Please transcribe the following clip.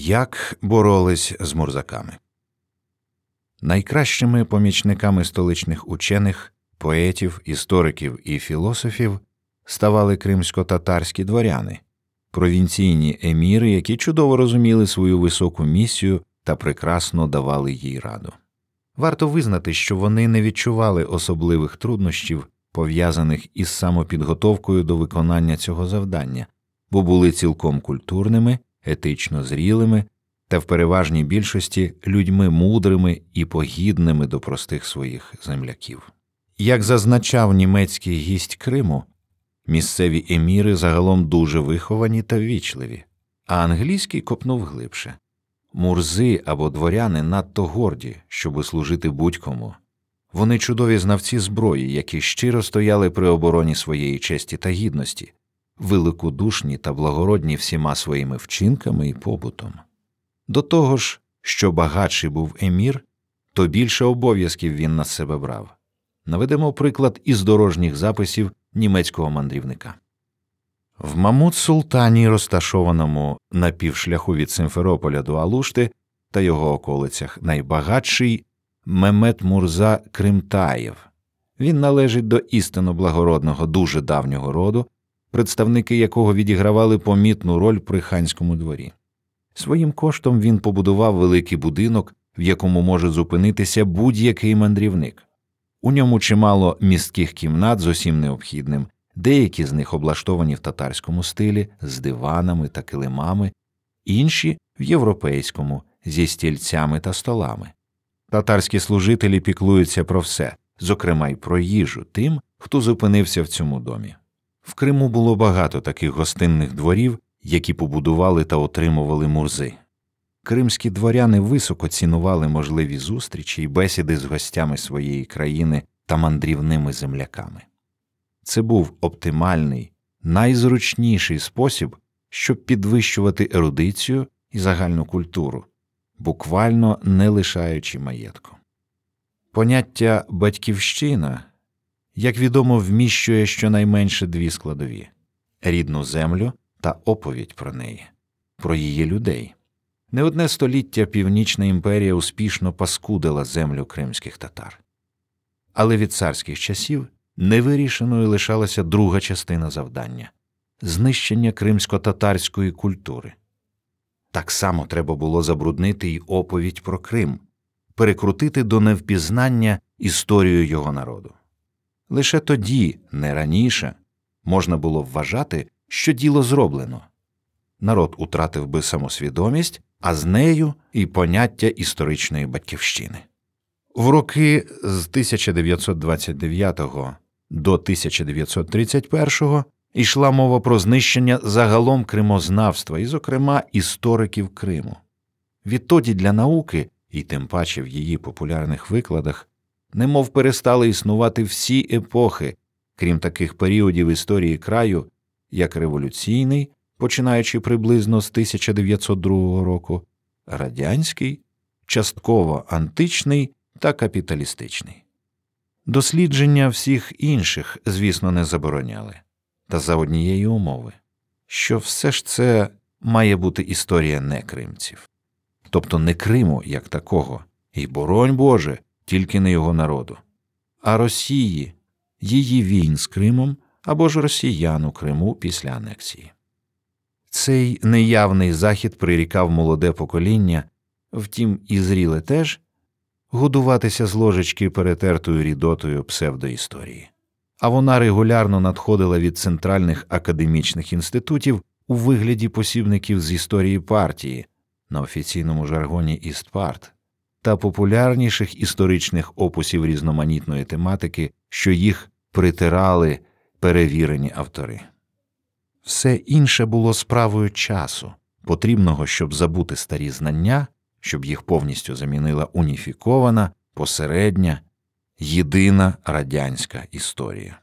Як боролись з мурзаками? Найкращими помічниками столичних учених, поетів, істориків і філософів ставали кримсько-татарські дворяни, провінційні еміри, які чудово розуміли свою високу місію та прекрасно давали їй раду. Варто визнати, що вони не відчували особливих труднощів, пов'язаних із самопідготовкою до виконання цього завдання, бо були цілком культурними, етично зрілими та в переважній більшості людьми мудрими і погідними до простих своїх земляків. Як зазначав німецький гість Криму, місцеві еміри загалом дуже виховані та ввічливі, а англійський копнув глибше. Мурзи або дворяни надто горді, щоби служити будь-кому. Вони чудові знавці зброї, які щиро стояли при обороні своєї честі та гідності, великодушні та благородні всіма своїми вчинками і побутом. До того ж, що багатший був емір, то більше обов'язків він на себе брав. Наведемо приклад із дорожніх записів німецького мандрівника. В Мамут Султані, розташованому на півшляху від Симферополя до Алушти та його околицях, найбагатший Мемет Мурза Кримтаєв. Він належить до істинно благородного, дуже давнього роду, представники якого відігравали помітну роль при ханському дворі. Своїм коштом він побудував великий будинок, в якому може зупинитися будь-який мандрівник. У ньому чимало містких кімнат з усім необхідним, деякі з них облаштовані в татарському стилі з диванами та килимами, інші в європейському зі стільцями та столами. Татарські служителі піклуються про все, зокрема й про їжу тим, хто зупинився в цьому домі. В Криму було багато таких гостинних дворів, які побудували та отримували мурзи. Кримські дворяни високо цінували можливі зустрічі й бесіди з гостями своєї країни та мандрівними земляками. Це був оптимальний, найзручніший спосіб, щоб підвищувати ерудицію і загальну культуру, буквально не лишаючи маєтку. Поняття батьківщина, як відомо, вміщує щонайменше дві складові рідну землю та оповідь про неї, про її людей. Не одне століття Північна імперія успішно паскудила землю кримських татар. Але від царських часів невирішеною лишалася друга частина завдання знищення кримсько-татарської культури. Так само треба було забруднити й оповідь про Крим, перекрутити до невпізнання історію його народу. Лише тоді, не раніше, можна було вважати, що діло зроблено. Народ утратив би самосвідомість, а з нею і поняття історичної батьківщини. В роки з 1929 до 1931 йшла мова про знищення загалом кримознавства і, зокрема, істориків Криму. Відтоді для науки, і тим паче в її популярних викладах, немов перестали існувати всі епохи, крім таких періодів історії краю, як революційний, починаючи приблизно з 1902 року, радянський, частково античний та капіталістичний. Дослідження всіх інших, звісно, не забороняли, та за однієї умови, що все ж це має бути історія не кримців, тобто не Криму як такого, і боронь Боже, тільки не його народу, а Росії, її війн з Кримом або ж росіян у Криму після анексії. Цей неявний захід прирікав молоде покоління, втім і зріле теж годуватися з ложечки перетертою рідотою псевдоісторії, а вона регулярно надходила від центральних академічних інститутів у вигляді посібників з історії партії на офіційному жаргоні Істпарт та популярніших історичних опусів різноманітної тематики, що їх притирали перевірені автори. Все інше було справою часу, потрібного, щоб забути старі знання, щоб їх повністю замінила уніфікована, посередня, єдина радянська історія.